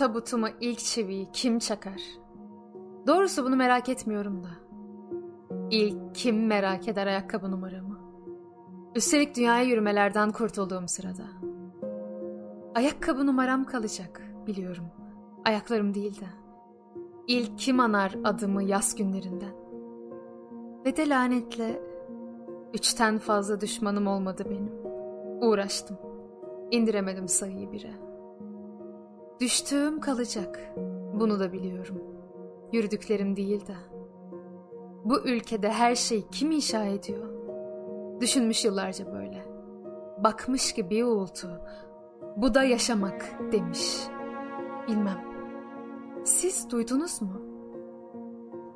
tabutuma ilk çiviyi kim çakar? Doğrusu bunu merak etmiyorum da. İlk kim merak eder ayakkabı numaramı? Üstelik dünyaya yürümelerden kurtulduğum sırada. Ayakkabı numaram kalacak biliyorum. Ayaklarım değil de. İlk kim anar adımı yaz günlerinden? Ve de lanetle üçten fazla düşmanım olmadı benim. Uğraştım. İndiremedim sayıyı bire. Düştüğüm kalacak. Bunu da biliyorum. Yürüdüklerim değil de. Bu ülkede her şey kim inşa ediyor? Düşünmüş yıllarca böyle. Bakmış ki bir uğultu. Bu da yaşamak demiş. Bilmem. Siz duydunuz mu?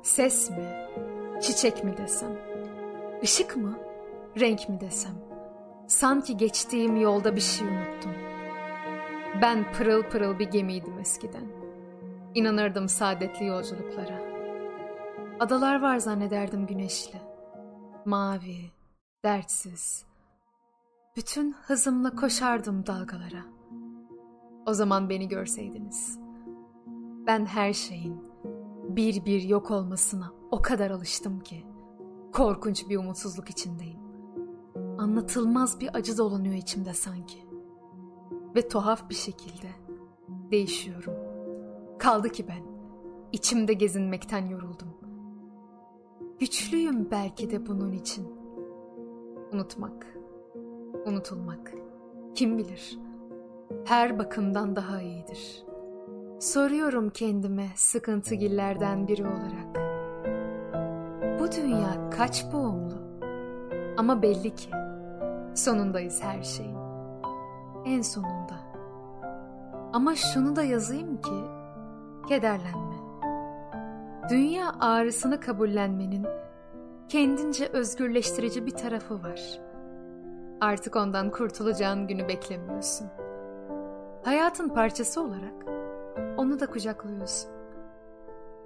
Ses mi? Çiçek mi desem? Işık mı? Renk mi desem? Sanki geçtiğim yolda bir şey unuttum. Ben pırıl pırıl bir gemiydim eskiden. İnanırdım saadetli yolculuklara. Adalar var zannederdim güneşli. Mavi, dertsiz. Bütün hızımla koşardım dalgalara. O zaman beni görseydiniz. Ben her şeyin bir bir yok olmasına o kadar alıştım ki. Korkunç bir umutsuzluk içindeyim. Anlatılmaz bir acı dolanıyor içimde sanki. Ve tuhaf bir şekilde değişiyorum. Kaldı ki ben içimde gezinmekten yoruldum. Güçlüyüm belki de bunun için. Unutmak, unutulmak kim bilir her bakımdan daha iyidir. Soruyorum kendime sıkıntıgillerden biri olarak. Bu dünya kaç boğumlu? Ama belli ki sonundayız her şeyin. En sonunda. Ama şunu da yazayım ki kederlenme. Dünya ağrısını kabullenmenin kendince özgürleştirici bir tarafı var. Artık ondan kurtulacağın günü beklemiyorsun. Hayatın parçası olarak onu da kucaklıyorsun.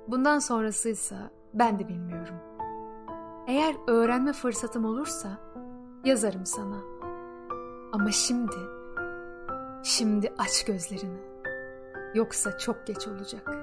Bundan sonrasıysa ben de bilmiyorum. Eğer öğrenme fırsatım olursa yazarım sana. Ama şimdi, şimdi aç gözlerini. Yoksa çok geç olacak.''